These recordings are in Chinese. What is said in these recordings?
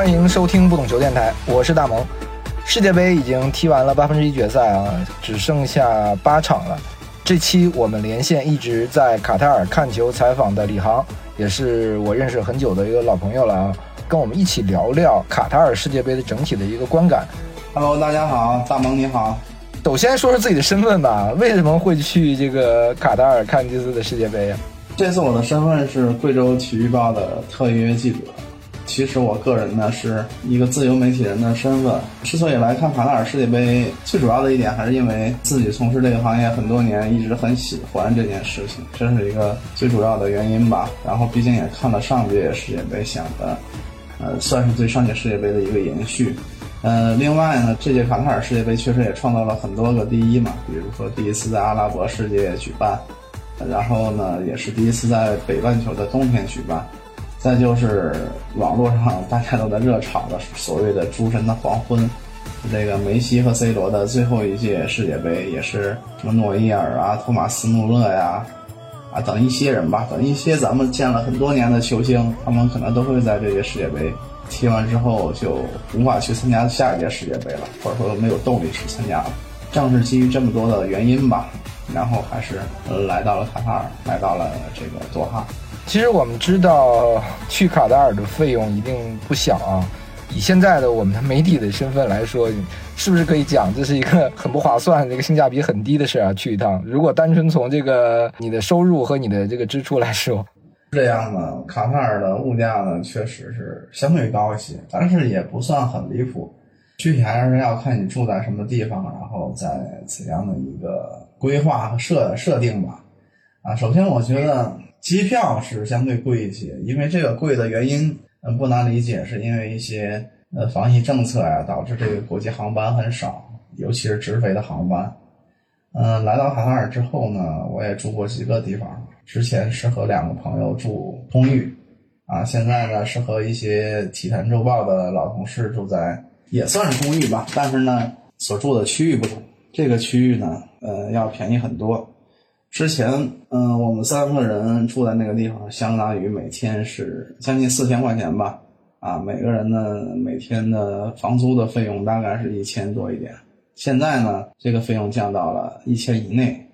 欢迎收听不懂球电台，我是大萌。世界杯已经踢完了八分之一决赛啊，只剩下八场了。这期我们连线一直在卡塔尔看球采访的李航，也是我认识很久的一个老朋友了啊，跟我们一起聊聊卡塔尔世界杯的整体的一个观感。Hello，大家好，大萌你好。首先说说自己的身份吧，为什么会去这个卡塔尔看这次的世界杯呀、这次我的身份是贵州体育报的特约记者。其实我个人呢是一个自由媒体人的身份。之所以来看卡塔尔世界杯，最主要的一点还是因为自己从事这个行业很多年，一直很喜欢这件事情，这是一个最主要的原因吧。然后毕竟也看了上届世界杯，想的，呃，算是对上届世界杯的一个延续。呃，另外呢，这届卡塔尔世界杯确实也创造了很多个第一嘛，比如说第一次在阿拉伯世界举办，然后呢，也是第一次在北半球的冬天举办。再就是网络上大家都在热炒的所谓的“诸神的黄昏”，这个梅西和 C 罗的最后一届世界杯，也是什么诺伊尔啊、托马斯穆勒呀、啊等一些人吧，等一些咱们见了很多年的球星，他们可能都会在这届世界杯踢完之后就无法去参加下一届世界杯了，或者说没有动力去参加了。正是基于这么多的原因吧，然后还是来到了卡塔尔，来到了这个多哈。其实我们知道去卡塔尔的费用一定不小啊。以现在的我们的媒体的身份来说，是不是可以讲这是一个很不划算、这个性价比很低的事啊？去一趟，如果单纯从这个你的收入和你的这个支出来说，这样呢，卡塔尔的物价呢确实是相对高一些，但是也不算很离谱。具体还是要看你住在什么地方，然后在怎样的一个规划和设设定吧。啊，首先我觉得机票是相对贵一些，因为这个贵的原因，嗯，不难理解，是因为一些呃防疫政策呀、导致这个国际航班很少，尤其是直飞的航班。嗯，来到卡塔尔之后呢，我也住过几个地方。之前是和两个朋友住公寓，啊，现在呢是和一些体坛周报的老同事住在，也算是公寓吧，但是呢所住的区域不同。这个区域呢，呃，要便宜很多。之前，嗯、我们三个人住在那个地方，相当于每天是将近四千块钱吧，啊，每个人呢每天的房租的费用大概是一千多一点。现在呢，这个费用降到了一千以内，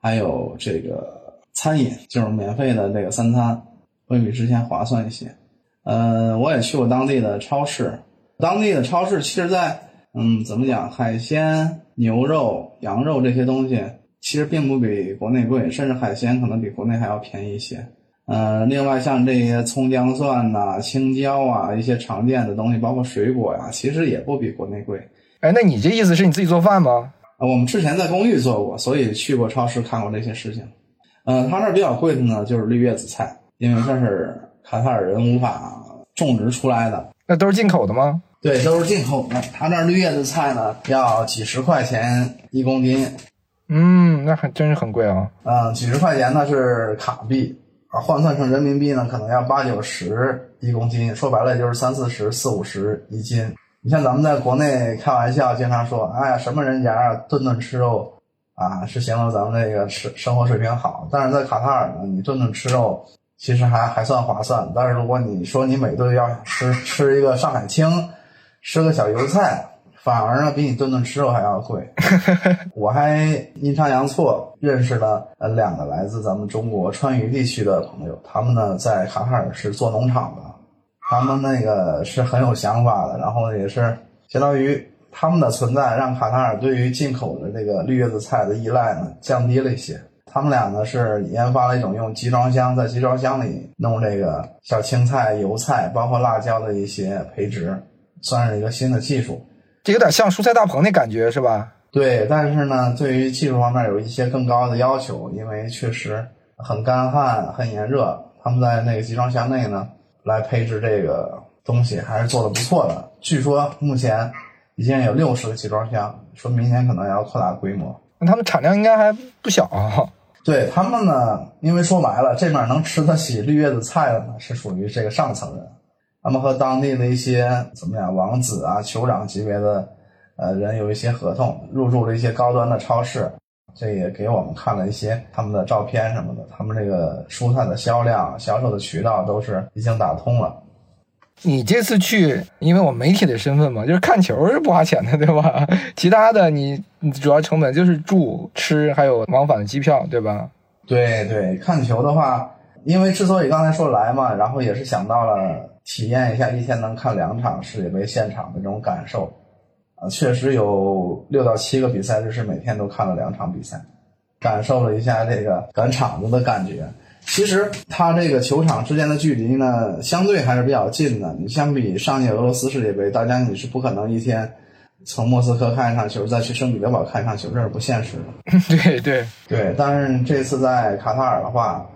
还有这个餐饮就是免费的这个三餐，会比之前划算一些。呃，我也去过当地的超市，当地的超市其实在，嗯，怎么讲，海鲜、牛肉、羊肉这些东西其实并不比国内贵，甚至海鲜可能比国内还要便宜一些。呃，另外像这些葱姜蒜呐、青椒啊，一些常见的东西，包括水果呀、其实也不比国内贵。哎，那你这意思是你自己做饭吗？呃我们之前在公寓做过，所以去过超市看过这些事情。呃，他那儿比较贵的呢，就是绿叶紫菜，因为这是卡塔尔人无法种植出来的，那都是进口的吗？对，都是进口的。他那儿绿叶子菜呢，要几十块钱一公斤，嗯，那还真是很贵啊。嗯、几十块钱那是卡币，啊，换算成人民币呢，可能要八九十一公斤，说白了也就是三四十、四五十一斤。你像咱们在国内开玩笑，经常说，哎呀，什么人家啊，顿顿吃肉啊，是形容咱们这个吃生活水平好。但是在卡塔尔呢，你顿顿吃肉，其实还还算划算。但是如果你说你每顿要吃吃一个上海青，吃个小油菜，反而呢比你顿顿吃肉还要贵。我还阴差阳错认识了呃两个来自咱们中国川渝地区的朋友，他们呢在卡塔尔是做农场的，他们那个是很有想法的，然后也是相当于他们的存在让卡塔尔对于进口的这个绿叶子菜的依赖呢降低了一些。他们俩呢是研发了一种用集装箱在集装箱里弄这个小青菜、油菜，包括辣椒的一些培植，算是一个新的技术。这有点像蔬菜大棚那感觉是吧？对，但是呢，对于技术方面有一些更高的要求，因为确实很干旱、很炎热。他们在那个集装箱内呢，来配置这个东西还是做的不错的。据说目前已经有六十个集装箱，说明年可能要扩大规模。那他们产量应该还不小啊。对他们呢，因为说白了，这面能吃得起绿叶子菜的呢，是属于这个上层人。他们和当地的一些怎么样王子啊、酋长级别的呃人有一些合同，入驻了一些高端的超市。这也给我们看了一些他们的照片什么的，他们这个蔬菜的销量、销售的渠道都是已经打通了。你这次去，因为我媒体的身份嘛，就是看球是不花钱的，对吧？其他的你你主要成本就是住、吃，还有往返的机票，对吧？对对，看球的话，因为之所以刚才说来嘛，然后也是想到了体验一下一天能看两场世界杯现场的这种感受。啊，确实有六到七个比赛日是每天都看了两场比赛，感受了一下这个赶场子的感觉。其实它这个球场之间的距离呢，相对还是比较近的。你相比上届俄罗斯世界杯，大家你是不可能一天从莫斯科看一场球，再去圣彼得堡看一场球，这是不现实的。对对对，但是这次在卡塔尔的话，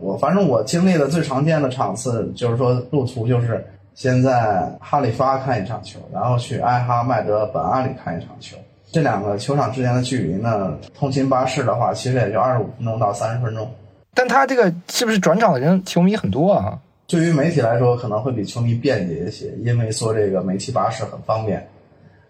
我反正我经历的最常见的场次，就是说路途就是先在哈里发看一场球，然后去埃哈迈德本阿里看一场球。这两个球场之间的距离呢，通勤巴士的话，其实也就二十五分钟到三十分钟。但他这个是不是转场的人球迷很多啊？对于媒体来说，可能会比球迷便捷一些，因为坐这个煤气巴士很方便。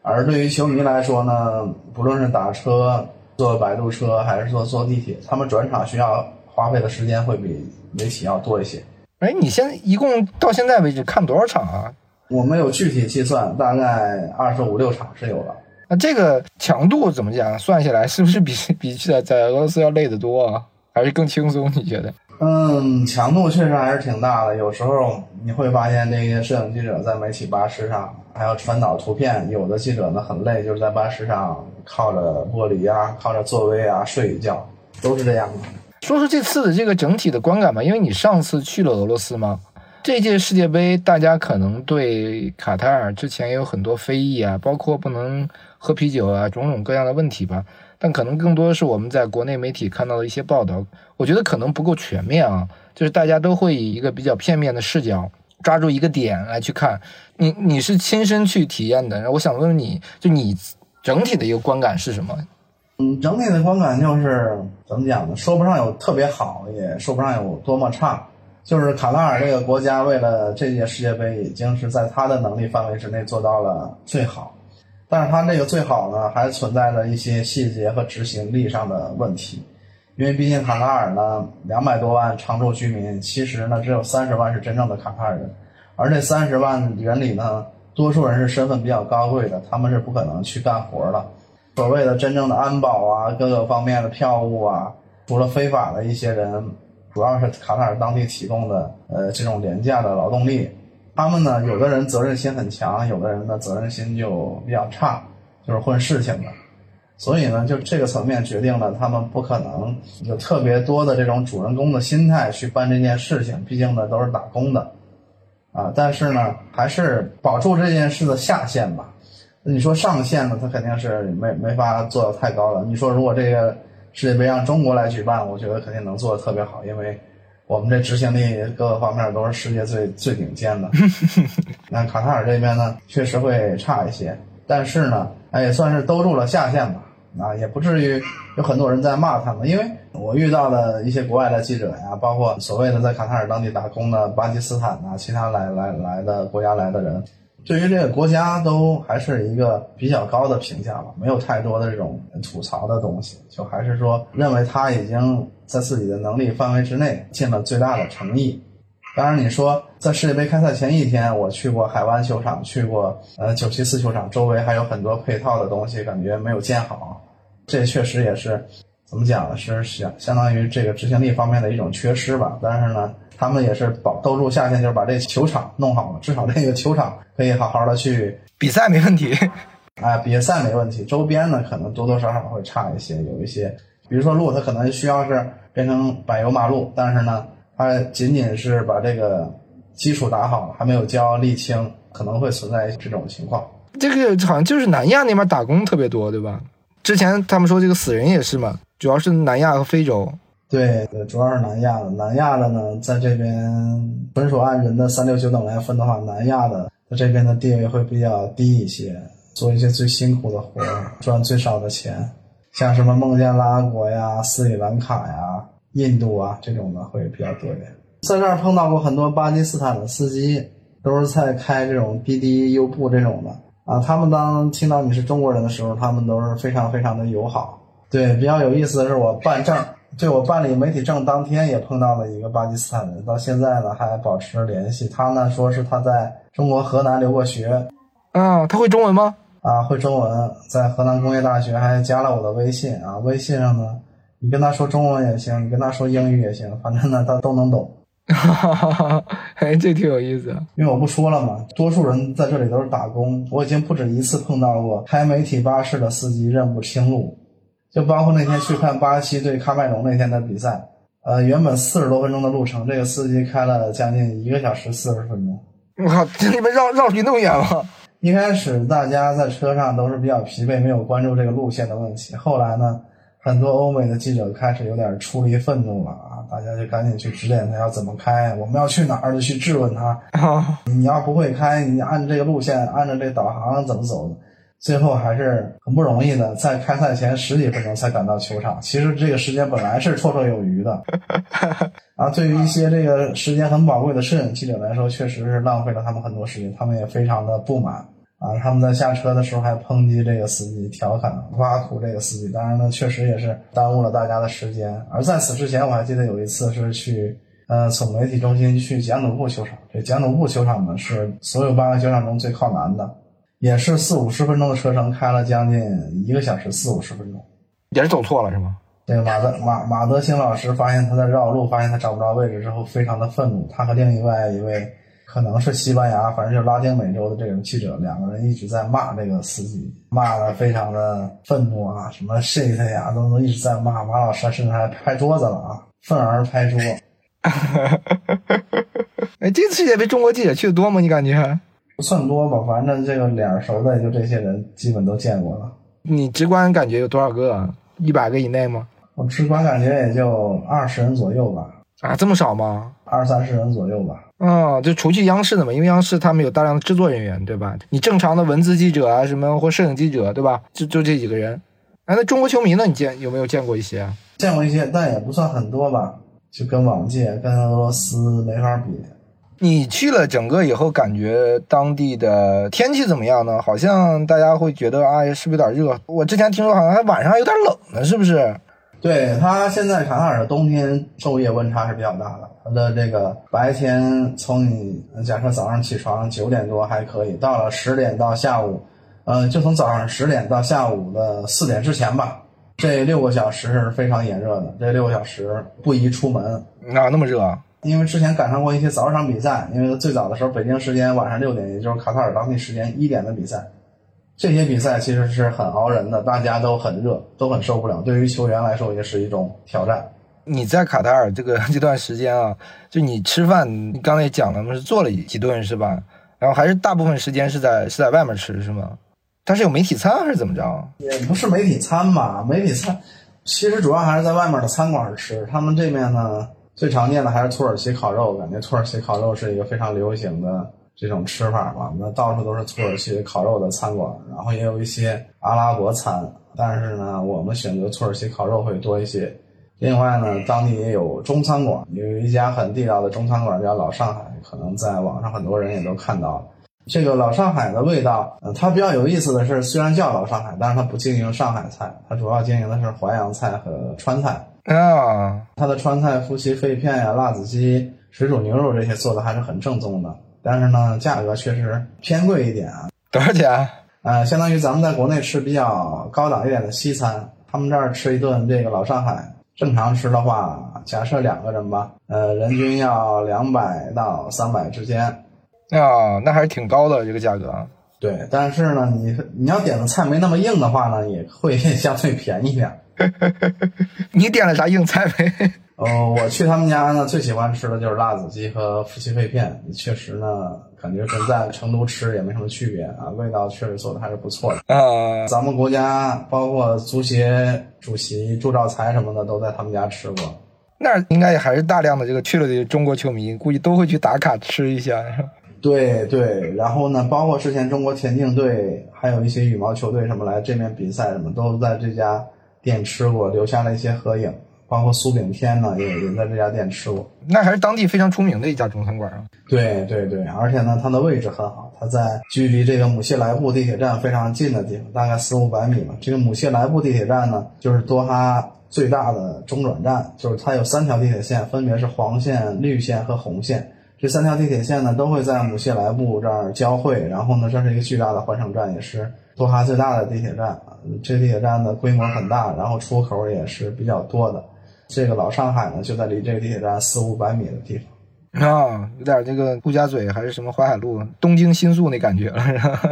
而对于球迷来说呢，不论是打车、坐摆渡车，还是说坐地铁，他们转场需要花费的时间会比媒体要多一些。哎，你现一共到现在为止看多少场啊？我没有具体计算，大概二十五六场是有了。那这个强度怎么讲？算下来是不是比 比在在俄罗斯要累得多啊？还是更轻松？你觉得？嗯，强度确实还是挺大的。有时候你会发现，这些摄影记者在媒体巴士上还要传导图片，有的记者呢很累，就是在巴士上靠着玻璃啊，靠着座位啊睡一觉，都是这样的。说说这次的这个整体的观感吧，因为你上次去了俄罗斯嘛，这届世界杯大家可能对卡塔尔之前也有很多非议啊，包括不能喝啤酒啊，种种各样的问题吧。但可能更多的是我们在国内媒体看到的一些报道，我觉得可能不够全面啊，就是大家都会以一个比较片面的视角，抓住一个点来去看。你你是亲身去体验的，然后我想问问你就你整体的一个观感是什么？嗯，整体的观感就是怎么讲呢？说不上有特别好，也说不上有多么差。就是卡塔尔这个国家为了这届世界杯，已经是在他的能力范围之内做到了最好。但是他这个最好呢，还存在着一些细节和执行力上的问题，因为毕竟卡塔尔呢，两百多万常住居民，其实呢只有三十万是真正的卡塔尔人，而这三十万人里呢，多数人是身份比较高贵的，他们是不可能去干活的。所谓的真正的安保啊，各个方面的票务啊，除了非法的一些人，主要是卡塔尔当地提供的呃这种廉价的劳动力。他们呢，有的人责任心很强，有的人的责任心就比较差，就是混事情的。所以呢，就这个层面决定了他们不可能有特别多的这种主人公的心态去办这件事情。毕竟呢，都是打工的，啊，但是呢，还是保住这件事的下限吧。你说上限呢，他肯定是没没法做到太高了。你说如果这个世界杯让中国来举办，我觉得肯定能做的特别好，因为。我们这执行力各个方面都是世界最最顶尖的。那卡塔尔这边呢，确实会差一些，但是呢，哎，也算是兜住了下限吧。啊，也不至于有很多人在骂他们，因为我遇到的一些国外的记者呀，包括所谓的在卡塔尔当地打工的巴基斯坦啊，其他来来来的国家来的人。对于这个国家都还是一个比较高的评价吧，没有太多的这种吐槽的东西，就还是说认为他已经在自己的能力范围之内尽了最大的诚意。当然，你说在世界杯开赛前一天，我去过海湾球场，去过呃九七四球场，周围还有很多配套的东西，感觉没有建好，这确实也是怎么讲呢？是相相当于这个执行力方面的一种缺失吧。但是呢。他们也是保兜住下限，就是把这球场弄好了，至少这个球场可以好好的去比赛，没问题。啊，比赛没问题。周边呢，可能多多少少会差一些，有一些，比如说路，它可能需要是变成柏油马路，但是呢，它仅仅是把这个基础打好，还没有浇沥青，可能会存在这种情况。这个好像就是南亚那边打工特别多，对吧？之前他们说这个死人也是嘛，主要是南亚和非洲。对，主要是南亚的。南亚的呢，在这边纯属按人的三六九等来分的话，南亚的在这边的地位会比较低一些，做一些最辛苦的活，赚最少的钱。像什么孟加拉国呀、斯里兰卡呀、印度啊这种的会比较多一点。在这儿碰到过很多巴基斯坦的司机，都是在开这种滴滴、优步这种的啊。他们当听到你是中国人的时候，他们都是非常非常的友好。对，比较有意思的是，我办证对我办理媒体证当天也碰到了一个巴基斯坦人，到现在呢还保持着联系。他呢说是他在中国河南留过学，啊，他会中文吗？啊，会中文，在河南工业大学还加了我的微信啊。微信上呢，你跟他说中文也行，你跟他说英语也行，反正呢他都能懂。哈哈哈！哎，这挺有意思。因为我不说了嘛，多数人在这里都是打工，我已经不止一次碰到过开媒体巴士的司机认不清路，就包括那天去看巴西对喀麦隆那天的比赛，呃，原本四十多分钟的路程，这个司机开了将近一个小时四十分钟。我靠，这你们绕绕去那么远吗？一开始大家在车上都是比较疲惫，没有关注这个路线的问题。后来呢，很多欧美的记者开始有点出离愤怒了啊，大家就赶紧去指点他要怎么开，我们要去哪儿就去质问他。你要不会开，你按这个路线，按照这导航怎么走？最后还是很不容易的，在开赛前十几分钟才赶到球场。其实这个时间本来是绰绰有余的，啊，对于一些这个时间很宝贵的摄影记者来说，确实是浪费了他们很多时间，他们也非常的不满啊。他们在下车的时候还抨击这个司机，调侃挖苦这个司机。当然呢，确实也是耽误了大家的时间。而在此之前，我还记得有一次是去，呃，从媒体中心去简努布球场。这简努布球场呢，是所有八个球场中最靠南的。也是四五十分钟的车程，开了将近一个小时，四五十分钟，也是走错了是吗？对，马德马马德兴老师发现他在绕路，发现他找不着位置之后，非常的愤怒。他和另外一位可能是西班牙，反正就是拉丁美洲的这种记者，两个人一直在骂这个司机，骂的非常的愤怒啊，什么 shit 呀，都都一直在骂。马老师甚至还拍桌子了啊，愤而拍桌。哎，这次世界杯中国记者去的多吗？你感觉？不算多吧，反正这个脸熟的也就这些人，基本都见过了。你直观感觉有多少个？一百个以内吗？我直观感觉也就二十人左右吧。啊，这么少吗？二三十人左右吧。嗯，就除去央视的嘛，因为央视他们有大量的制作人员，对吧？你正常的文字记者啊，什么或摄影记者，对吧？就就这几个人。哎，那中国球迷呢？你见有没有见过一些？见过一些，但也不算很多吧。就跟往届跟俄罗斯没法比。你去了整个以后，感觉当地的天气怎么样呢？好像大家会觉得啊，是不是有点热？我之前听说好像还晚上还有点冷呢，是不是？对它现在卡塔尔的冬天昼夜温差是比较大的。它的这个白天从你假设早上起床九点多还可以，到了十点到下午，呃，就从早上十点到下午的四点之前吧，这六个小时是非常炎热的。这六个小时不宜出门啊，那么热。因为之前赶上过一些早场比赛，因为最早的时候北京时间晚上六点，也就是卡塔尔当地时间一点的比赛，这些比赛其实是很熬人的，大家都很热，都很受不了。对于球员来说也是一种挑战。你在卡塔尔这个这段时间啊，就你吃饭，你刚才也讲了，是做了几顿是吧？然后还是大部分时间是在是在外面吃是吗？它是有媒体餐还是怎么着？也不是媒体餐吧，媒体餐其实主要还是在外面的餐馆吃。他们这边呢。最常见的还是土耳其烤肉，感觉土耳其烤肉是一个非常流行的这种吃法嘛。那到处都是土耳其烤肉的餐馆，然后也有一些阿拉伯餐，但是呢，我们选择土耳其烤肉会多一些。另外呢，当地也有中餐馆，有一家很地道的中餐馆叫老上海，可能在网上很多人也都看到了。这个老上海的味道，它比较有意思的是，虽然叫老上海，但是它不经营上海菜，它主要经营的是淮扬菜和川菜。啊，它的川菜、夫妻肺片呀、辣子鸡、水煮牛肉这些做的还是很正宗的，但是呢，价格确实偏贵一点啊。多少钱？呃，相当于咱们在国内吃比较高档一点的西餐，他们这儿吃一顿这个老上海，正常吃的话，假设两个人吧，呃，人均要两百到三百之间。啊，那还是挺高的这个价格。对，但是呢，你你要点的菜没那么硬的话呢，也会相对便宜点。你点了啥硬菜没？哦，我去他们家呢，最喜欢吃的就是辣子鸡和夫妻肺片。确实呢，感觉跟在成都吃也没什么区别啊，味道确实做的还是不错的啊。咱们国家包括足协主席朱兆才什么的都在他们家吃过。那应该也还是大量的这个去了的中国球迷，估计都会去打卡吃一下。对对，然后呢，包括之前中国田径队，还有一些羽毛球队什么来这边比赛，什么都在这家。店吃过，留下了一些合影，包括苏炳添呢，也也在这家店吃过。那还是当地非常出名的一家中餐馆啊。对对对，而且呢，它的位置很好，它在距离这个姆谢莱布地铁站非常近的地方，大概四五百米吧。这个姆谢莱布地铁站呢，就是多哈最大的中转站，就是它有三条地铁线，分别是黄线、绿线和红线。这三条地铁线呢，都会在姆谢莱布这儿交汇。然后呢，这是一个巨大的换乘站，也是多哈最大的地铁站。这地铁站的规模很大，然后出口也是比较多的。这个老上海呢，就在离这个地铁站四五百米的地方。啊，有点这个陆家嘴还是什么淮海路、东京新宿那感觉了？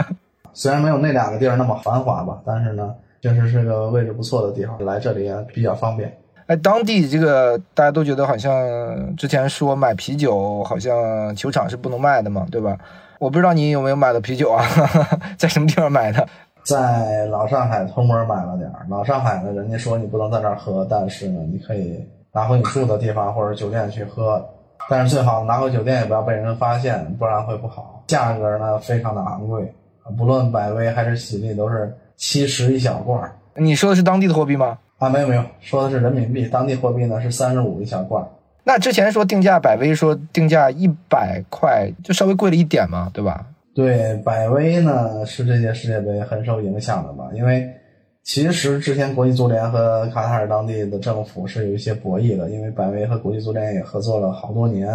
虽然没有那两个地儿那么繁华吧，但是呢，确实是个位置不错的地方，来这里也比较方便。哎，当地这个大家都觉得好像之前说买啤酒，好像球场是不能卖的嘛，对吧？我不知道你有没有买的啤酒啊，在什么地方买的？在老上海偷摸买了点儿。老上海呢，人家说你不能在这儿喝，但是呢，你可以拿回你住的地方或者酒店去喝。但是最好拿回酒店也不要被人发现，不然会不好。价格呢非常的昂贵，不论百威还是喜力都是七十一小罐儿。你说的是当地的货币吗？啊，没有没有，说的是人民币，当地货币呢是三十五一小罐。那之前说定价百威说定价一百块，就稍微贵了一点嘛，对吧？对，百威呢是这届世界杯很受影响的嘛？因为其实之前国际足联和卡塔尔当地的政府是有一些博弈的，因为百威和国际足联也合作了好多年，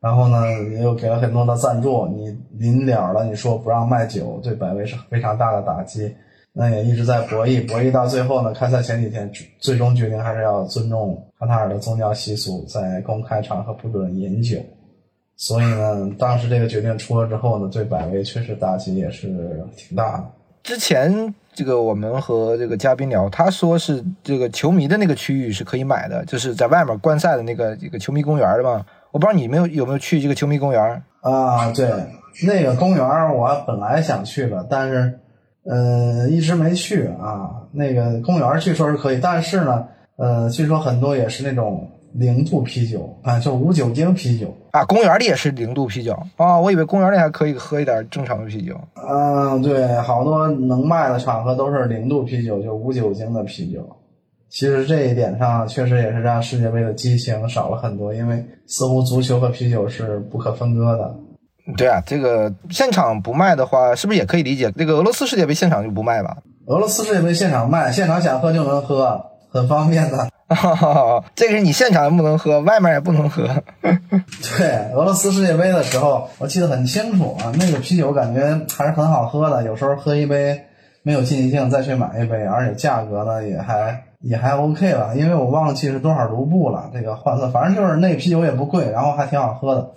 然后呢也有给了很多的赞助。你临了了，你说不让卖酒，对百威是非常大的打击。那也一直在博弈，博弈到最后呢，开赛前几天最终决定还是要尊重卡塔尔的宗教习俗，在公开场合不准饮酒。所以呢，当时这个决定出了之后呢，对百威确实打击也是挺大的。之前这个我们和这个嘉宾聊，他说是这个球迷的那个区域是可以买的，就是在外面观赛的那个这个球迷公园的嘛。我不知道你们有有没有去这个球迷公园啊？对，那个公园我本来想去的，但是。呃，一直没去啊。那个公园据说是可以，但是呢，呃，据说很多也是那种零度啤酒啊，就无酒精啤酒啊。公园里也是零度啤酒啊，我以为公园里还可以喝一点正常的啤酒。嗯，对，好多能卖的场合都是零度啤酒，就无酒精的啤酒。其实这一点上确实也是让世界杯的激情少了很多，因为似乎足球和啤酒是不可分割的。对啊，这个现场不卖的话，是不是也可以理解？这个俄罗斯世界杯现场就不卖吧？俄罗斯世界杯现场卖，现场想喝就能喝，很方便的。这个是你现场不能喝，外面也不能喝。对，俄罗斯世界杯的时候，我记得很清楚啊，那个啤酒感觉还是很好喝的。有时候喝一杯没有积极性，再去买一杯，而且价格呢也还也还 OK 了，因为我忘记是多少卢布了。这个换算，反正就是那啤酒也不贵，然后还挺好喝的。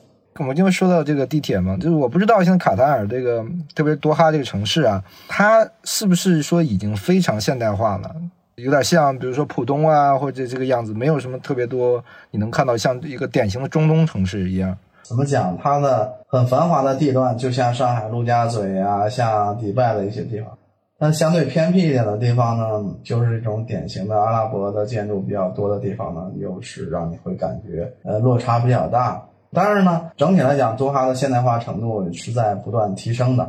我就说到这个地铁嘛，就是我不知道现在卡塔尔这个，特别多哈这个城市啊，它是不是说已经非常现代化了？有点像，比如说浦东啊，或者这个样子，没有什么特别多，你能看到像一个典型的中东城市一样。怎么讲？它的很繁华的地段，就像上海陆家嘴啊，像迪拜的一些地方。但相对偏僻一点的地方呢，就是这种典型的阿拉伯的建筑比较多的地方呢，又是让你会感觉呃落差比较大。但是呢，整体来讲，多哈的现代化程度是在不断提升的。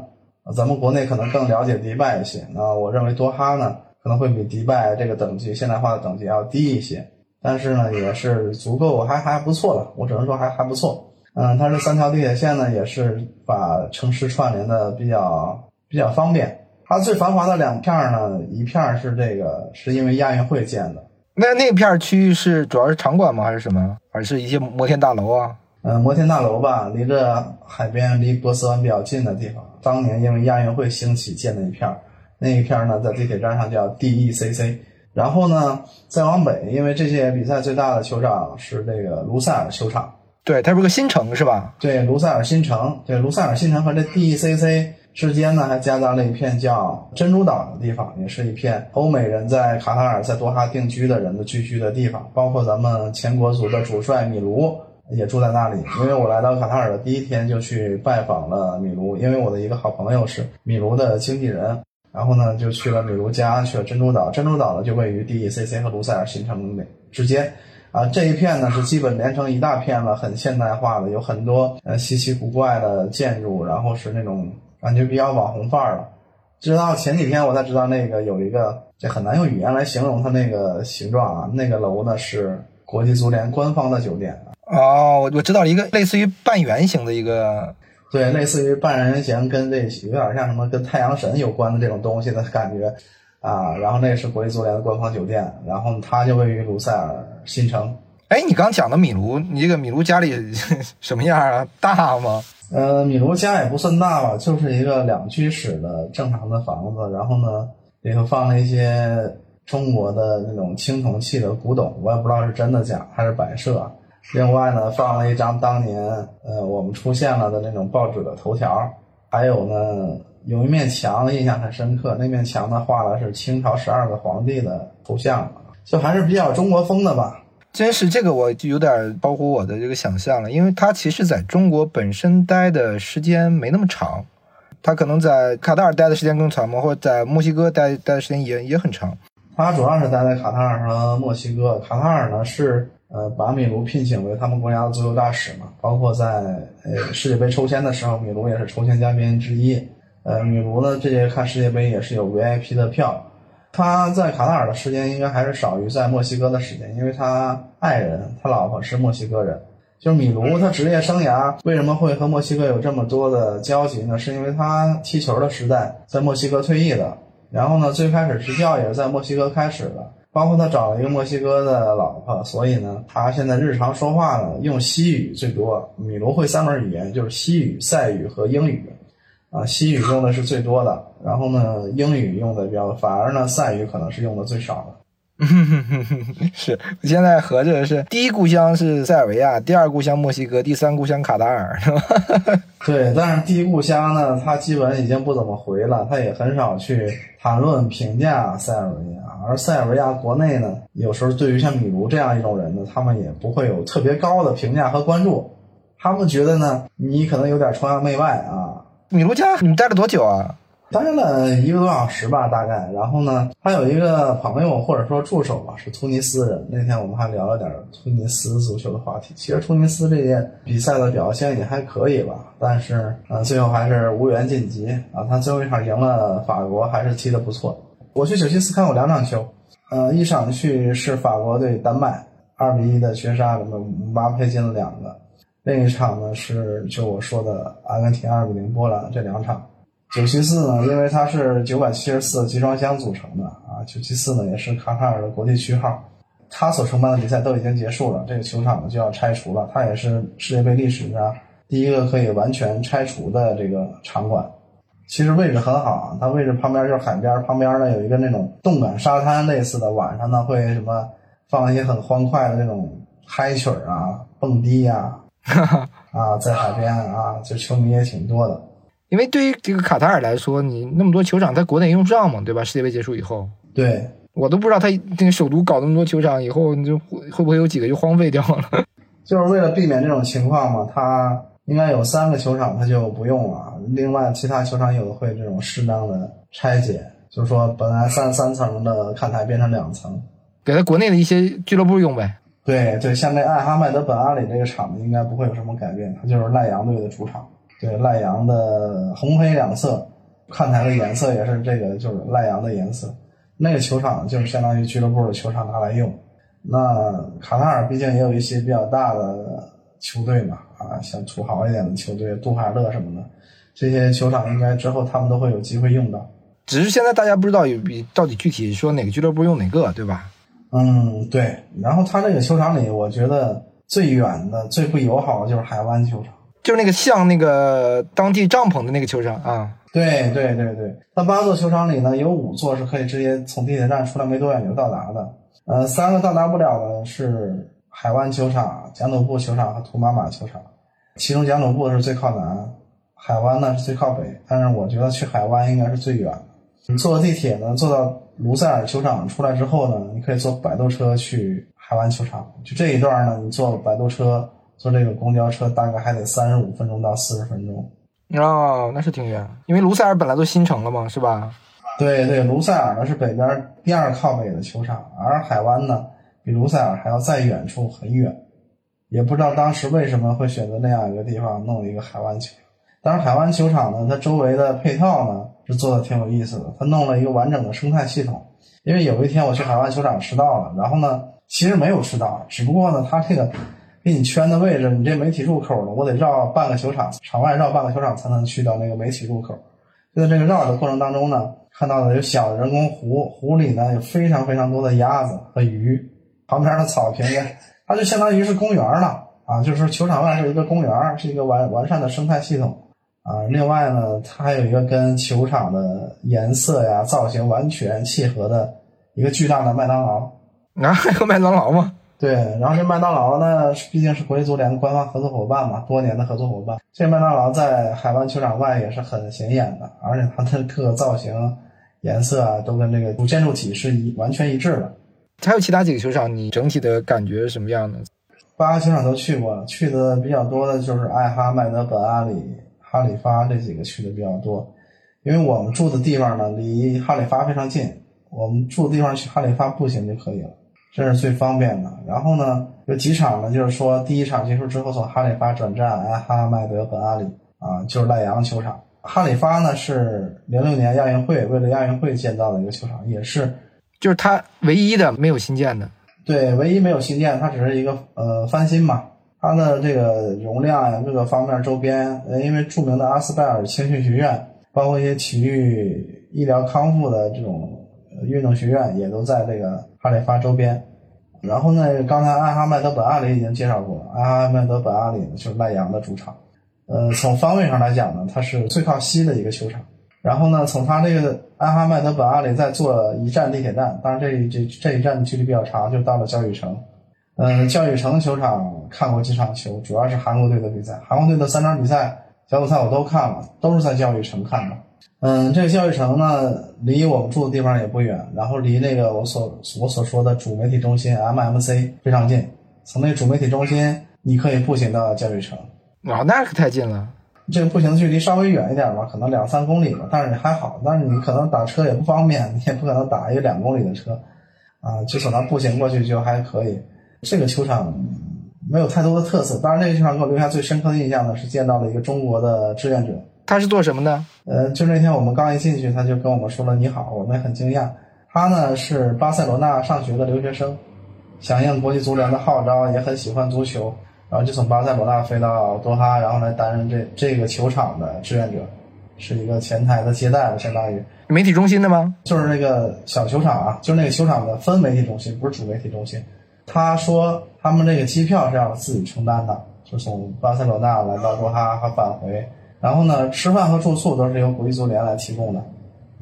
咱们国内可能更了解迪拜一些，那我认为多哈呢可能会比迪拜这个等级现代化的等级要低一些。但是呢，也是足够还还不错了，我只能说还还不错。嗯，它这三条地铁线呢，也是把城市串联的比较比较方便。它最繁华的两片呢，一片是这个是因为亚运会建的。那那片区域是主要是场馆吗？还是什么？还是一些摩天大楼啊？嗯，摩天大楼吧，离着海边、离波斯湾比较近的地方。当年因为亚运会兴起建的一片儿，那一片儿呢，在地铁站上叫 DECC。然后呢，再往北，因为这届比赛最大的球场是这个卢塞尔球场。对，它是个新城是吧？对，卢塞尔新城。对，卢塞尔新城和这 DECC 之间呢，还夹杂了一片叫珍珠岛的地方，也是一片欧美人在卡塔尔、在多哈定居的人的聚居的地方，包括咱们前国足的主帅米卢。也住在那里，因为我来到卡塔尔的第一天就去拜访了米卢，因为我的一个好朋友是米卢的经纪人，然后呢就去了美卢家，去了珍珠岛。珍珠岛呢就位于 DECC 和卢塞尔新城之间，啊这一片呢是基本连成一大片了，很现代化的，有很多呃稀奇古怪的建筑，然后是那种感觉比较网红范儿了。直到前几天我才知道，那个有一个这很难用语言来形容它那个形状啊。那个楼呢是国际足联官方的酒店。哦，我我知道了一个类似于半圆形的一个，对，类似于半人形，跟这有点像什么跟太阳神有关的这种东西的感觉啊。然后那是国际足联的官方酒店，然后它就位于卢塞尔新城。哎，你刚讲的米卢，你这个米卢家里 什么样啊？大吗？呃，米卢家也不算大吧，就是一个两居室的正常的房子。然后呢，里头放了一些中国的那种青铜器的古董，我也不知道是真的假还是摆设。另外呢，放了一张当年呃我们出现了的那种报纸的头条。还有呢，有一面墙印象很深刻，那面墙呢画的是清朝十二个皇帝的头像，就还是比较中国风的吧。真是这个，我就有点超乎我的这个想象了，因为他其实在中国本身待的时间没那么长，他可能在卡塔尔待的时间更长嘛，或者在墨西哥待待的时间也也很长。他主要是待在卡塔尔和墨西哥。卡塔尔呢是呃把米卢聘请为他们国家的足球大使嘛，包括在呃世界杯抽签的时候，米卢也是抽签嘉宾之一。呃，米卢呢这届看世界杯也是有 VIP 的票。他在卡塔尔的时间应该还是少于在墨西哥的时间，因为他爱人他老婆是墨西哥人。就是米卢，他职业生涯为什么会和墨西哥有这么多的交集呢？是因为他踢球的时代在墨西哥退役的，然后呢，最开始执教也是在墨西哥开始的，包括他找了一个墨西哥的老婆，所以呢，他现在日常说话呢用西语最多。米卢会三门语言，就是西语、塞语和英语。啊，西语用的是最多的，然后呢，英语用的比较，反而呢，塞语可能是用的最少的。是，我现在合着是第一故乡是塞尔维亚，第二故乡墨西哥，第三故乡卡达尔，是吧？对，但是第一故乡呢，他基本已经不怎么回了，他也很少去谈论评价塞尔维亚，而塞尔维亚国内呢，有时候对于像米卢这样一种人呢，他们也不会有特别高的评价和关注，他们觉得呢，你可能有点崇洋媚外啊。米卢家，你们待了多久啊？待了一个多小时吧，大概。然后呢，他有一个朋友或者说助手吧，是突尼斯人。那天我们还聊了点突尼斯足球的话题。其实突尼斯这届比赛的表现也还可以吧，但是呃，最后还是无缘晋级啊。他最后一场赢了法国，还是踢得不错。我去九七斯看过两场球，呃，一场去是法国对丹麦二比一的绝杀，我们姆巴佩进了两个。另一场呢是就我说的阿根廷二比零波兰这两场，九七四呢，因为它是九百七十四集装箱组成的啊，九七四呢也是卡塔尔的国际区号，它所承办的比赛都已经结束了，这个球场呢就要拆除了，它也是世界杯历史上第一个可以完全拆除的这个场馆。其实位置很好，它位置旁边就是海边，旁边呢有一个那种动感沙滩类似的，晚上呢会什么放一些很欢快的那种嗨曲儿啊，蹦迪呀。啊，在海边啊，就球迷也挺多的。因为对于这个卡塔尔来说，你那么多球场在国内用不上嘛，对吧？世界杯结束以后，对我都不知道他那个首都搞那么多球场，以后你就会会不会有几个就荒废掉了？就是为了避免这种情况嘛，他应该有三个球场他就不用了，另外其他球场有的会这种适当的拆解，就是说本来三三层的看台变成两层，给他国内的一些俱乐部用呗。对对，像这艾哈迈德本阿里这个场子应该不会有什么改变，它就是赖阳队的主场。对，赖阳的红黑两色看台的颜色也是这个，就是赖阳的颜色。那个球场就是相当于俱乐部的球场拿来用。那卡塔尔毕竟也有一些比较大的球队嘛，啊，像土豪一点的球队，杜海勒什么的，这些球场应该之后他们都会有机会用到。只是现在大家不知道有到底具体说哪个俱乐部用哪个，对吧？嗯，对。然后他这个球场里，我觉得最远的、最不友好的就是海湾球场，就是那个像那个当地帐篷的那个球场啊。对对对对，那八座球场里呢，有五座是可以直接从地铁站出来没多远就到达的。呃，三个到达不了的是海湾球场、贾努布球场和图马马球场，其中贾努布是最靠南，海湾呢是最靠北。但是我觉得去海湾应该是最远的。你坐地铁呢，坐到。卢塞尔球场出来之后呢，你可以坐摆渡车去海湾球场。就这一段呢，你坐摆渡车，坐这个公交车大概还得三十五分钟到四十分钟。哦，那是挺远，因为卢塞尔本来都新城了嘛，是吧？对对，卢塞尔呢是北边第二靠北的球场，而海湾呢比卢塞尔还要再远处很远。也不知道当时为什么会选择那样一个地方弄一个海湾球。当然，海湾球场呢，它周围的配套呢。是做的挺有意思的。它弄了一个完整的生态系统。因为有一天我去海湾球场迟到了，然后呢，其实没有迟到，只不过呢，它这个给你圈的位置，你这媒体入口呢，我得绕半个球场，场外绕半个球场才能去到那个媒体入口。就在这个绕的过程当中呢，看到的有小的人工湖，湖里呢有非常非常多的鸭子和鱼，旁边的草坪呢，它就相当于是公园了啊，就是球场外是一个公园，是一个完完善的生态系统。啊，另外呢，它还有一个跟球场的颜色呀、造型完全契合的一个巨大的麦当劳。啊，还有麦当劳吗？对，然后这麦当劳呢，毕竟是国际足联的官方合作伙伴嘛，多年的合作伙伴。这麦当劳在海湾球场外也是很显眼的，而且它的各个造型、颜色啊，都跟这个主建筑体是一完全一致的。还有其他几个球场，你整体的感觉是什么样的？八个球场都去过了，去的比较多的就是艾哈迈德本阿里。哈里发这几个去的比较多，因为我们住的地方呢离哈里发非常近，我们住的地方去哈里发步行就可以了，这是最方便的。然后呢，有几场呢，就是说第一场结束之后从哈里发转战埃哈迈德和阿里啊，就是赖阳球场。哈里发呢是零六年亚运会为了亚运会建造的一个球场，也是就是它唯一的没有新建的，对，唯一没有新建，它只是一个呃翻新嘛。它的这个容量呀，各个方面周边，呃，因为著名的阿斯拜尔青训学院，包括一些体育医疗康复的这种运动学院，也都在这个哈里发周边。然后呢，刚才艾哈迈德本阿里已经介绍过了，艾哈迈德本阿里呢就是赖阳的主场。呃，从方位上来讲呢，它是最靠西的一个球场。然后呢，从它这个艾哈迈德本阿里再坐一站地铁站，当然这这这一站的距离比较长，就到了教育城。嗯，教育城球场看过几场球，主要是韩国队的比赛。韩国队的三场比赛小组赛我都看了，都是在教育城看的。嗯，这个教育城呢，离我们住的地方也不远，然后离那个我所我所说的主媒体中心 MMC 非常近。从那主媒体中心，你可以步行到教育城。哇，那可太近了。这个步行距离稍微远一点吧，可能两三公里吧，但是还好。但是你可能打车也不方便，你也不可能打一个两公里的车，啊，就可能步行过去就还可以。这个球场没有太多的特色，当然，这个球场给我留下最深刻的印象呢，是见到了一个中国的志愿者。他是做什么的？呃，就那天我们刚一进去，他就跟我们说了你好，我们也很惊讶。他呢是巴塞罗那上学的留学生，响应国际足联的号召，也很喜欢足球，然后就从巴塞罗那飞到多哈，然后来担任这这个球场的志愿者，是一个前台的接待的，相当于媒体中心的吗？就是那个小球场啊，就是那个球场的分媒体中心，不是主媒体中心。他说他们这个机票是要自己承担的，就从巴塞罗那来到多哈和返回，然后呢，吃饭和住宿都是由国际足联来提供的，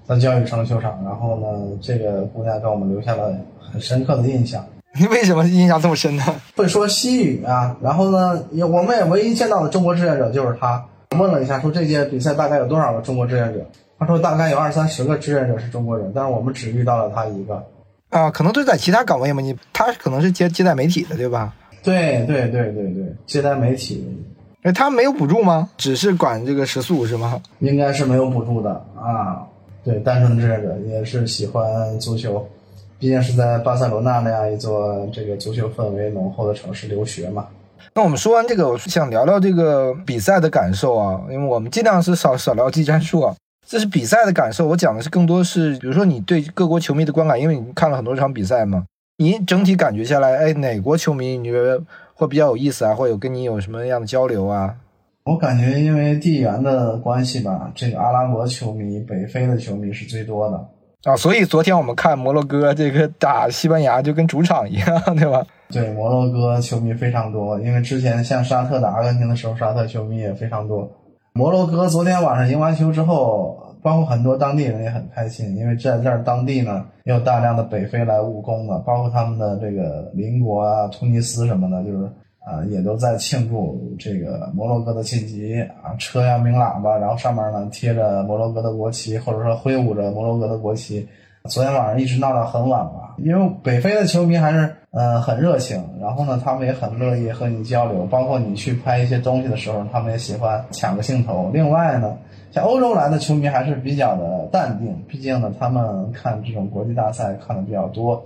在教育城球场。然后呢，这个姑娘给我们留下了很深刻的印象。你为什么印象这么深呢？会说西语啊，然后呢，也我们也唯一见到的中国志愿者就是他。问了一下，说这届比赛大概有多少个中国志愿者？他说大概有二三十个志愿者是中国人，但是我们只遇到了他一个。啊，可能都在其他岗位嘛，你他可能是接接待媒体的，对吧？对对对对对，接待媒体。哎，他没有补助吗？只是管这个食宿是吗？应该是没有补助的啊。对，单纯的志愿者也是喜欢足球，毕竟是在巴塞罗那那样一座这个足球氛围浓厚的城市留学嘛。那我们说完这个，我想聊聊这个比赛的感受啊，因为我们尽量是少少聊技战术啊。这是比赛的感受，我讲的是更多是，比如说你对各国球迷的观感，因为你看了很多场比赛嘛，你整体感觉下来，哎，哪国球迷你觉得会比较有意思啊，或有跟你有什么样的交流啊？我感觉因为地缘的关系吧，这个阿拉伯球迷、北非的球迷是最多的啊，所以昨天我们看摩洛哥这个打西班牙就跟主场一样，对吧？对，摩洛哥球迷非常多，因为之前像沙特打阿根廷的时候，沙特球迷也非常多。摩洛哥昨天晚上赢完球之后，包括很多当地人也很开心，因为在这儿当地呢也有大量的北非来务工的，包括他们的这个邻国啊，突尼斯什么的，就是啊也都在庆祝这个摩洛哥的晋级啊，车呀鸣喇叭，然后上面呢贴着摩洛哥的国旗，或者说挥舞着摩洛哥的国旗。昨天晚上一直闹到很晚吧，因为北非的球迷还是呃很热情，然后呢，他们也很乐意和你交流，包括你去拍一些东西的时候，他们也喜欢抢个镜头。另外呢，像欧洲来的球迷还是比较的淡定，毕竟呢，他们看这种国际大赛看的比较多。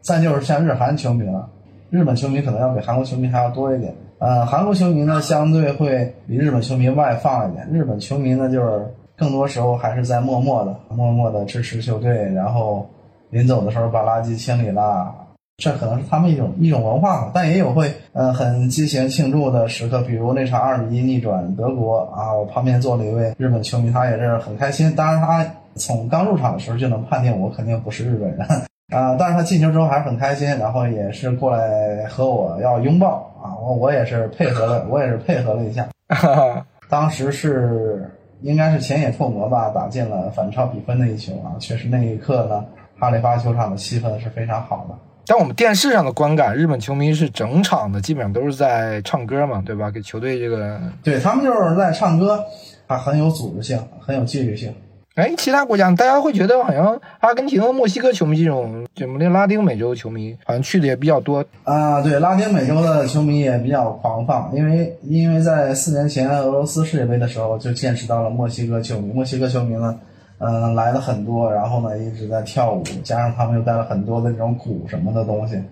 再就是像日韩球迷了，日本球迷可能要比韩国球迷还要多一点。呃，韩国球迷呢相对会比日本球迷外放一点，日本球迷呢就是。更多时候还是在默默的、默默的支持球队，然后临走的时候把垃圾清理了。这可能是他们一种一种文化吧，但也有会呃很激情庆祝的时刻，比如那场二比一逆转德国啊，我旁边坐了一位日本球迷，他也是很开心。当然，他从刚入场的时候就能判定我肯定不是日本人 啊，但是他进球之后还是很开心，然后也是过来和我要拥抱啊，我我也是配合了，我也是配合了一下。当时是应该是前野拓磨吧，打进了反超比分的一球啊，确实那一刻呢，哈利法球场的气氛是非常好的。但我们电视上的观感，日本球迷是整场的基本上都是在唱歌嘛，对吧？给球队这个，对他们就是在唱歌，啊，很有组织性，很有纪律性。哎，其他国家大家会觉得好像阿根廷、墨西哥球迷这种，怎么的拉丁美洲球迷好像去的也比较多啊？对，拉丁美洲的球迷也比较狂放，因为因为在四年前俄罗斯世界杯的时候就见识到了墨西哥球迷，墨西哥球迷呢。嗯，来了很多，然后呢一直在跳舞，加上他们又带了很多的这种鼓什么的东西，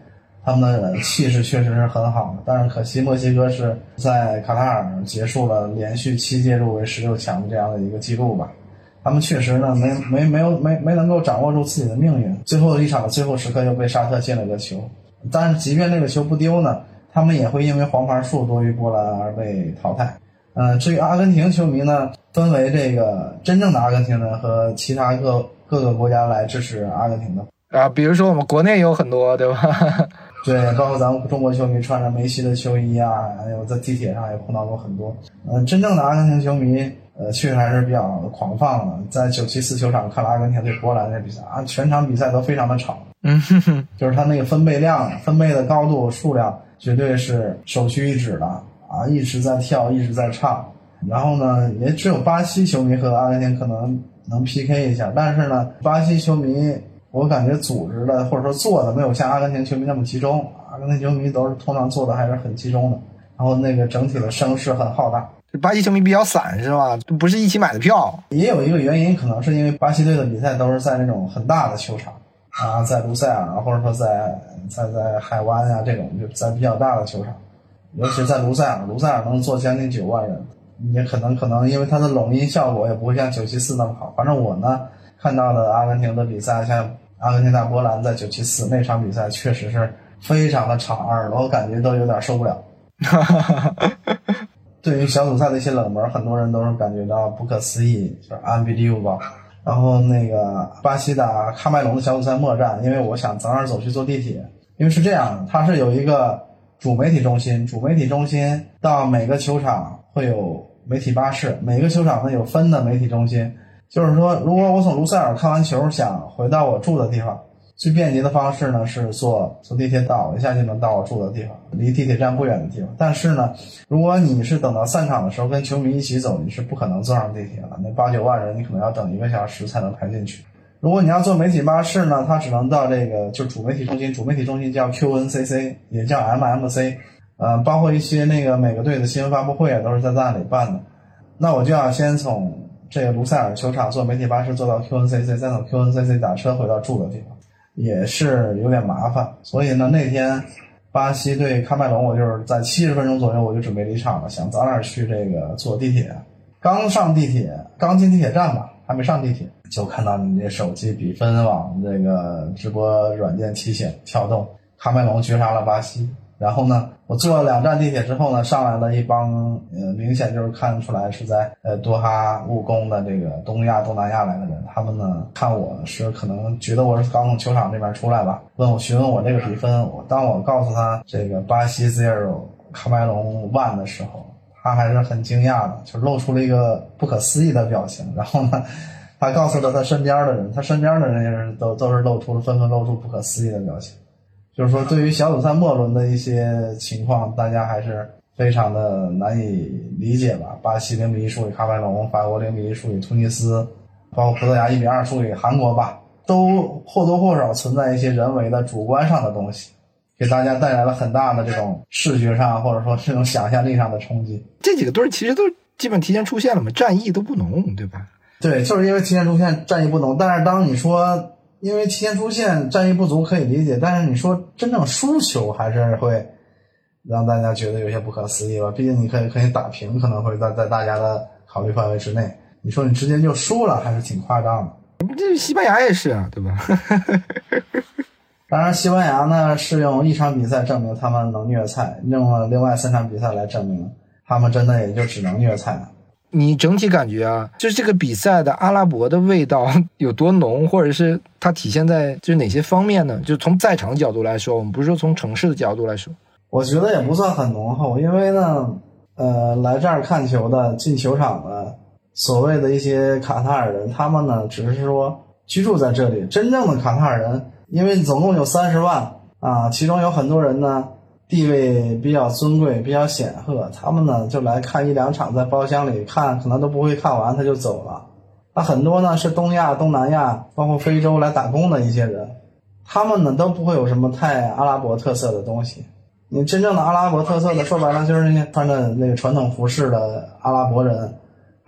他们的气势确实是很好。但是可惜墨西哥是在卡塔尔结束了连续七届入围十六强的这样的一个记录吧，他们确实呢没没没有没没能够掌握住自己的命运，最后一场的最后时刻又被沙特进了个球。但是即便那个球不丢呢，他们也会因为黄牌数多于波兰而被淘汰。嗯，至于阿根廷球迷呢，分为这个真正的阿根廷人和其他各各个国家来支持阿根廷的啊，比如说我们国内有很多，对吧？对，包括咱们中国球迷穿着梅西的球衣啊，还有在地铁上也碰到过很多。嗯，真正的阿根廷球迷，呃，确实还是比较狂放的。在九七四球场看了阿根廷对波兰的比赛啊，全场比赛都非常的吵，嗯，哼哼，就是他那个分贝量、分贝的高度、数量，绝对是首屈一指的。啊，一直在跳，一直在唱，然后呢，也只有巴西球迷和阿根廷可能能 PK 一下，但是呢，巴西球迷我感觉组织的或者说做的没有像阿根廷球迷那么集中，阿根廷球迷都是通常做的还是很集中的，然后那个整体的声势很浩大。巴西球迷比较散是吧？不是一起买的票。也有一个原因，可能是因为巴西队的比赛都是在那种很大的球场啊，在卢塞尔或者说在在在海湾呀这种就在比较大的球场。尤其在卢塞尔，卢塞尔能坐将近九万人，也可能可能因为它的拢音效果也不会像九七四那么好。反正我呢看到的阿根廷的比赛，像阿根廷打波兰在九七四那场比赛，确实是非常的吵，耳朵感觉都有点受不了。对于小组赛的一些冷门，很多人都是感觉到不可思议，就是 unbelievable。然后那个巴西打喀麦隆的小组赛末战，因为我想早点走去坐地铁，因为是这样，它是有一个。主媒体中心，主媒体中心到每个球场会有媒体巴士，每个球场呢有分的媒体中心。就是说，如果我从卢塞尔看完球，想回到我住的地方，最便捷的方式呢是坐坐地铁倒一下就能到我住的地方，离地铁站不远的地方。但是呢，如果你是等到散场的时候跟球迷一起走，你是不可能坐上地铁了。那八九万人，你可能要等一个小时才能排进去。如果你要做媒体巴士呢，它只能到这个就主媒体中心，主媒体中心叫 QNCC，也叫 MMC，呃，包括一些那个每个队的新闻发布会啊，都是在那里办的。那我就要先从这个卢塞尔球场坐媒体巴士坐到 QNCC，再从 QNCC 打车回到住的地方，也是有点麻烦。所以呢，那天巴西对喀麦隆，我就是在七十分钟左右我就准备离场了，想早点去这个坐地铁。刚上地铁，刚进地铁站吧。还没上地铁，就看到你这手机比分网这个直播软件提醒跳动，喀麦隆绝杀了巴西。然后呢，我坐了两站地铁之后呢，上来了一帮，呃，明显就是看出来是在呃多哈务工的这个东亚、东南亚来的人。他们呢，看我是可能觉得我是刚从球场这边出来吧，问我询问我这个比分。我当我告诉他这个巴西 zero，喀麦隆 one 的时候。他还是很惊讶的，就露出了一个不可思议的表情。然后呢，他告诉了他身边的人，他身边的人也是都都是露出了纷纷露出不可思议的表情。就是说，对于小组赛末轮的一些情况，大家还是非常的难以理解吧。巴西零比一输给喀麦隆，法国零比一输给突尼斯，包括葡萄牙一比二输给韩国吧，都或多或少存在一些人为的主观上的东西。给大家带来了很大的这种视觉上，或者说这种想象力上的冲击。这几个队其实都基本提前出现了嘛，战役都不浓，对吧？对，就是因为提前出现，战役不浓。但是当你说因为提前出现，战役不足可以理解，但是你说真正输球，还是会让大家觉得有些不可思议吧？毕竟你可以可以打平，可能会在在大家的考虑范围之内。你说你直接就输了，还是挺夸张的。这西班牙也是啊，对吧？当然，西班牙呢是用一场比赛证明他们能虐菜，用了另外三场比赛来证明他们真的也就只能虐菜。你整体感觉啊，就是这个比赛的阿拉伯的味道有多浓，或者是它体现在就是哪些方面呢？就从在场角度来说，我们不是说从城市的角度来说，我觉得也不算很浓厚，因为呢，呃，来这儿看球的进球场的所谓的一些卡塔尔人，他们呢只是说居住在这里，真正的卡塔尔人。因为总共有三十万啊，其中有很多人呢，地位比较尊贵，比较显赫，他们呢就来看一两场，在包厢里看，可能都不会看完，他就走了。那很多呢是东亚、东南亚，包括非洲来打工的一些人，他们呢都不会有什么太阿拉伯特色的东西。你真正的阿拉伯特色的，说白了就是那些穿着那个传统服饰的阿拉伯人。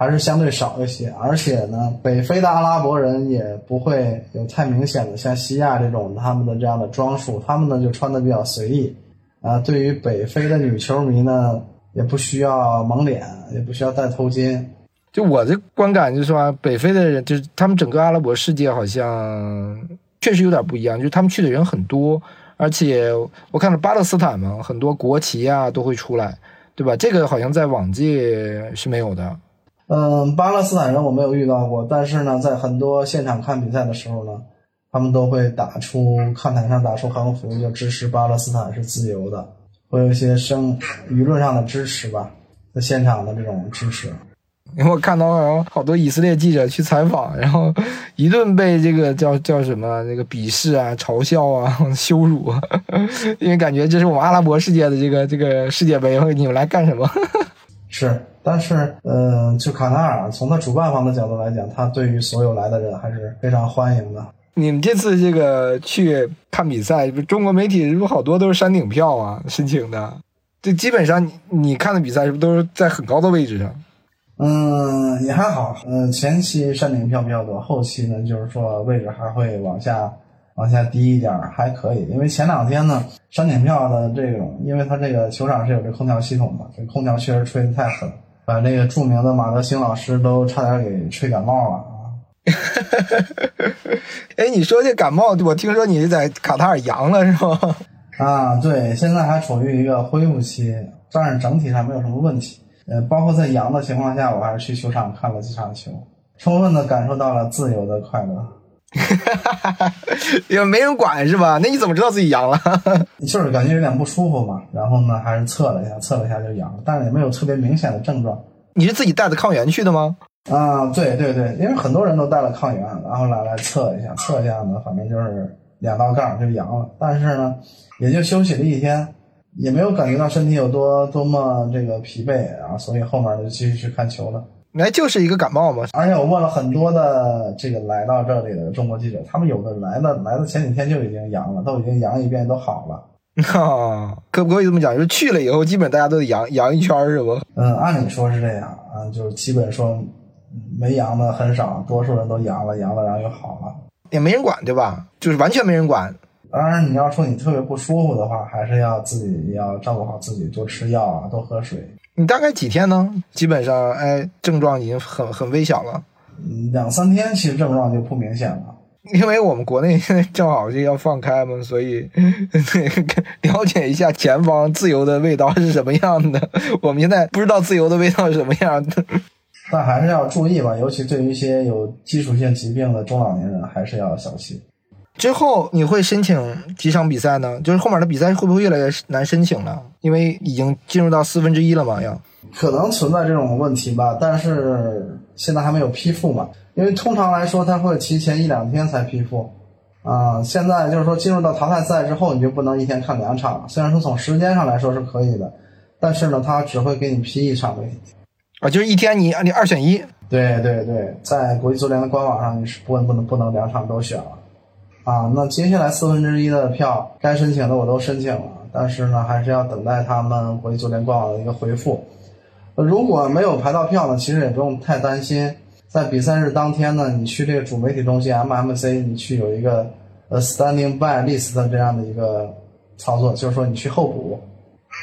还是相对少一些，而且呢，北非的阿拉伯人也不会有太明显的像西亚这种他们的这样的装束，他们呢就穿的比较随意。啊，对于北非的女球迷呢，也不需要蒙脸，也不需要戴头巾。就我的观感就是说，北非的人就是他们整个阿拉伯世界好像确实有点不一样，就是他们去的人很多，而且我看到巴勒斯坦嘛，很多国旗啊都会出来，对吧？这个好像在往届是没有的。嗯，巴勒斯坦人我没有遇到过，但是呢，在很多现场看比赛的时候呢，他们都会打出看台上打出横幅，就支持巴勒斯坦是自由的，会有一些声舆论上的支持吧，在现场的这种支持。因 为我看到好多以色列记者去采访，然后一顿被这个叫叫什么那个鄙视啊、嘲笑啊、羞辱，因为感觉这是我们阿拉伯世界的这个这个世界杯，你们来干什么？是。但是，嗯，就卡塔尔从他主办方的角度来讲，他对于所有来的人还是非常欢迎的。你们这次这个去看比赛，不中国媒体是不是好多都是山顶票啊申请的？这基本上你你看的比赛是不是都是在很高的位置上？嗯，也还好。嗯，前期山顶票比较多，后期呢就是说位置还会往下。往下低一点还可以，因为前两天呢，山顶票的这种，因为它这个球场是有这空调系统的，这空调确实吹得太狠，把那个著名的马德兴老师都差点给吹感冒了啊！哎，你说这感冒，我听说你在卡塔尔阳了是吗？啊，对，现在还处于一个恢复期，但是整体上没有什么问题。呃，包括在阳的情况下，我还是去球场看了几场球，充分的感受到了自由的快乐。哈哈哈，因为没人管是吧？那你怎么知道自己阳了？就是感觉有点不舒服嘛，然后呢，还是测了一下，测了一下就阳了，但是也没有特别明显的症状。你是自己带的抗原去的吗？啊，对对对，因为很多人都带了抗原，然后来来测一下，测一下呢，反正就是两道杠就阳了。但是呢，也就休息了一天，也没有感觉到身体有多多么这个疲惫啊，所以后面就继续去看球了。那就是一个感冒嘛，而且我问了很多的这个来到这里的中国记者，他们有的来的来的前几天就已经阳了，都已经阳一遍都好了。啊，可不可以这么讲？就是去了以后，基本大家都得阳阳一圈是不？嗯，按理说是这样啊，就是基本说没阳的很少，多数人都阳了，阳了然后又好了，也没人管对吧？就是完全没人管。当然你要说你特别不舒服的话，还是要自己要照顾好自己，多吃药啊，多喝水。你大概几天呢？基本上，哎，症状已经很很微小了。两三天，其实症状就不明显了。因为我们国内现在正好就要放开嘛，所以 了解一下前方自由的味道是什么样的。我们现在不知道自由的味道是什么样的，但还是要注意吧，尤其对于一些有基础性疾病的中老年人，还是要小心。之后你会申请几场比赛呢？就是后面的比赛会不会越来越难申请了？因为已经进入到四分之一了嘛，要可能存在这种问题吧，但是现在还没有批复嘛。因为通常来说，他会提前一两天才批复啊。现在就是说进入到淘汰赛之后，你就不能一天看两场了。虽然说从时间上来说是可以的，但是呢，他只会给你批一场啊，就是一天你你二选一。对对对，在国际足联的官网上你是不不能不能两场都选了。啊，那接下来四分之一的票该申请的我都申请了，但是呢，还是要等待他们国际足联官网的一个回复。如果没有排到票呢，其实也不用太担心，在比赛日当天呢，你去这个主媒体中心 MMC，你去有一个呃 standing by list 的这样的一个操作，就是说你去候补，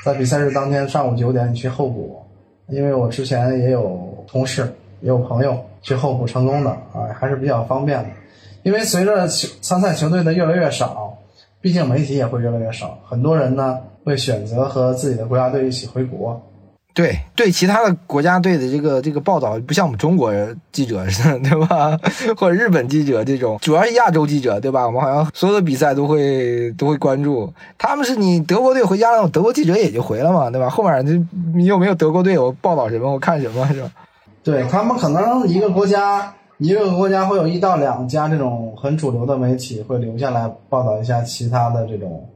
在比赛日当天上午九点你去候补，因为我之前也有同事也有朋友去候补成功的啊，还是比较方便的。因为随着球参赛球队的越来越少，毕竟媒体也会越来越少，很多人呢会选择和自己的国家队一起回国。对对，其他的国家队的这个这个报道不像我们中国记者似的，对吧？或者日本记者这种，主要是亚洲记者，对吧？我们好像所有的比赛都会都会关注。他们是你德国队回家了，德国记者也就回了嘛，对吧？后面就你有没有德国队，我报道什么，我看什么，是吧？对他们可能一个国家一个国家会有一到两家这种很主流的媒体会留下来报道一下其他的这种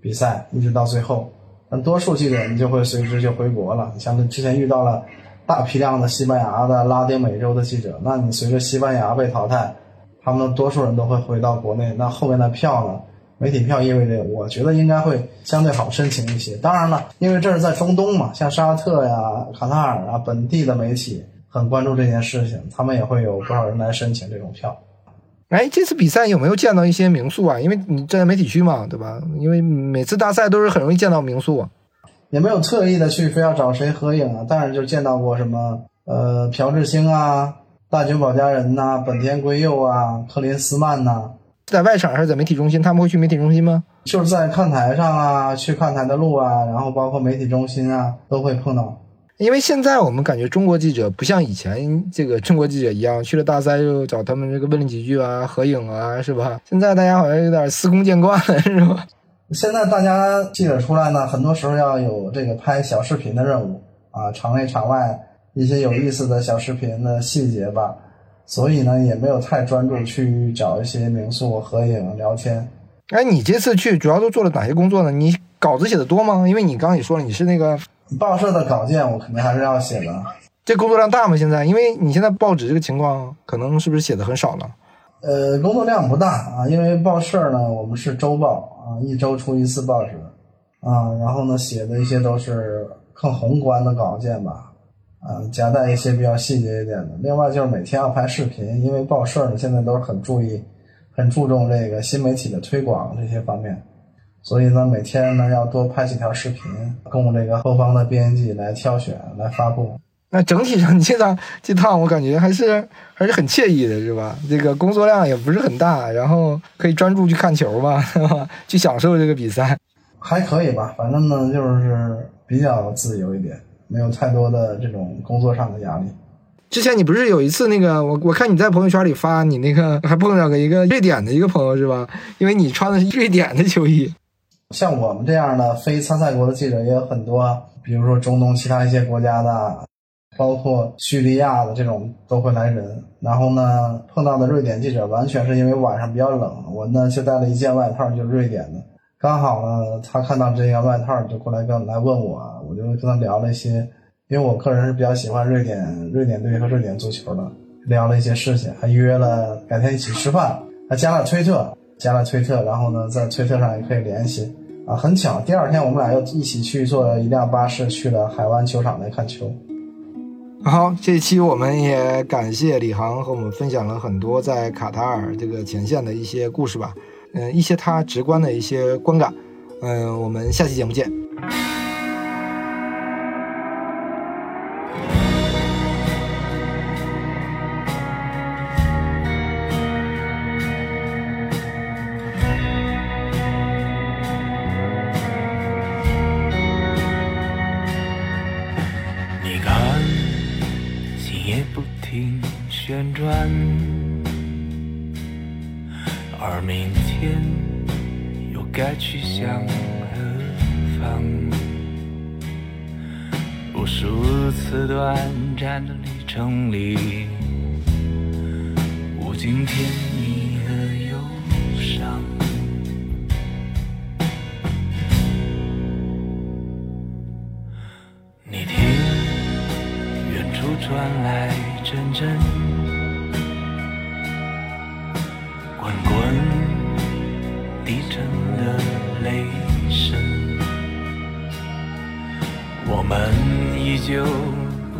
比赛，一直到最后。那多数记者你就会随之就回国了。你像之前遇到了大批量的西班牙的、拉丁美洲的记者，那你随着西班牙被淘汰，他们多数人都会回到国内。那后面的票呢？媒体票意味着，我觉得应该会相对好申请一些。当然了，因为这是在中东嘛，像沙特呀、卡塔尔啊，本地的媒体很关注这件事情，他们也会有不少人来申请这种票。哎，这次比赛有没有见到一些名宿啊？因为你在媒体区嘛，对吧？因为每次大赛都是很容易见到名宿，也没有特意的去非要找谁合影啊。但是就见到过什么呃朴智星啊、大久保家人呐、本田圭佑啊、克林斯曼呐。在外场还是在媒体中心？他们会去媒体中心吗？就是在看台上啊，去看台的路啊，然后包括媒体中心啊，都会碰到。因为现在我们感觉中国记者不像以前这个中国记者一样，去了大赛就找他们这个问几句啊、合影啊，是吧？现在大家好像有点司空见惯了，是吧？现在大家记者出来呢，很多时候要有这个拍小视频的任务啊，场内场外一些有意思的小视频的细节吧，所以呢，也没有太专注去找一些民宿合影聊天。哎，你这次去主要都做了哪些工作呢？你稿子写的多吗？因为你刚刚也说了，你是那个。报社的稿件我肯定还是要写的，这工作量大吗？现在，因为你现在报纸这个情况，可能是不是写的很少了？呃，工作量不大啊，因为报社呢，我们是周报啊，一周出一次报纸啊，然后呢，写的一些都是更宏观的稿件吧，啊，夹带一些比较细节一点的。另外就是每天要拍视频，因为报社呢现在都是很注意、很注重这个新媒体的推广这些方面。所以呢，每天呢要多拍几条视频，供这个后方的编辑来挑选、来发布。那整体上，你这趟这趟我感觉还是 还是很惬意的，是吧？这个工作量也不是很大，然后可以专注去看球 吧，去享受这个比赛，还可以吧。反正呢，就是比较自由一点，没有太多的这种工作上的压力。之前你不是有一次那个，我我看你在朋友圈里发你那个，还碰到个一个瑞典的一个朋友是吧？因为你穿的是瑞典的球衣。像我们这样的非参赛国的记者也有很多，比如说中东其他一些国家的，包括叙利亚的这种都会来人。然后呢，碰到的瑞典记者完全是因为晚上比较冷，我呢就带了一件外套，就是瑞典的。刚好呢，他看到这件外套就过来跟来问我，我就跟他聊了一些，因为我个人是比较喜欢瑞典瑞典队和瑞典足球的，聊了一些事情，还约了改天一起吃饭，还加了推特。加了推特，然后呢，在推特上也可以联系啊。很巧，第二天我们俩又一起去坐了一辆巴士去了海湾球场来看球。好，这一期我们也感谢李航和我们分享了很多在卡塔尔这个前线的一些故事吧，嗯，一些他直观的一些观感。嗯，我们下期节目见。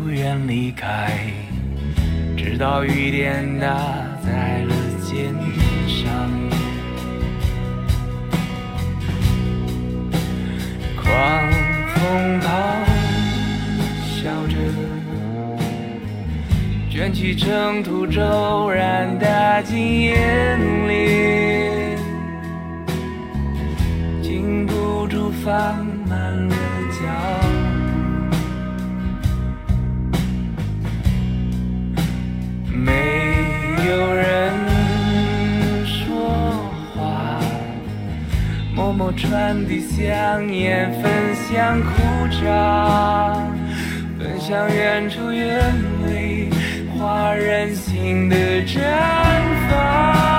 不愿离开，直到雨点打在了肩上。狂风咆哮着，卷起尘土，骤然打进眼里，禁不住放。有人说话，默默传递香烟，分享苦茶，奔向远处远未化人心的绽放。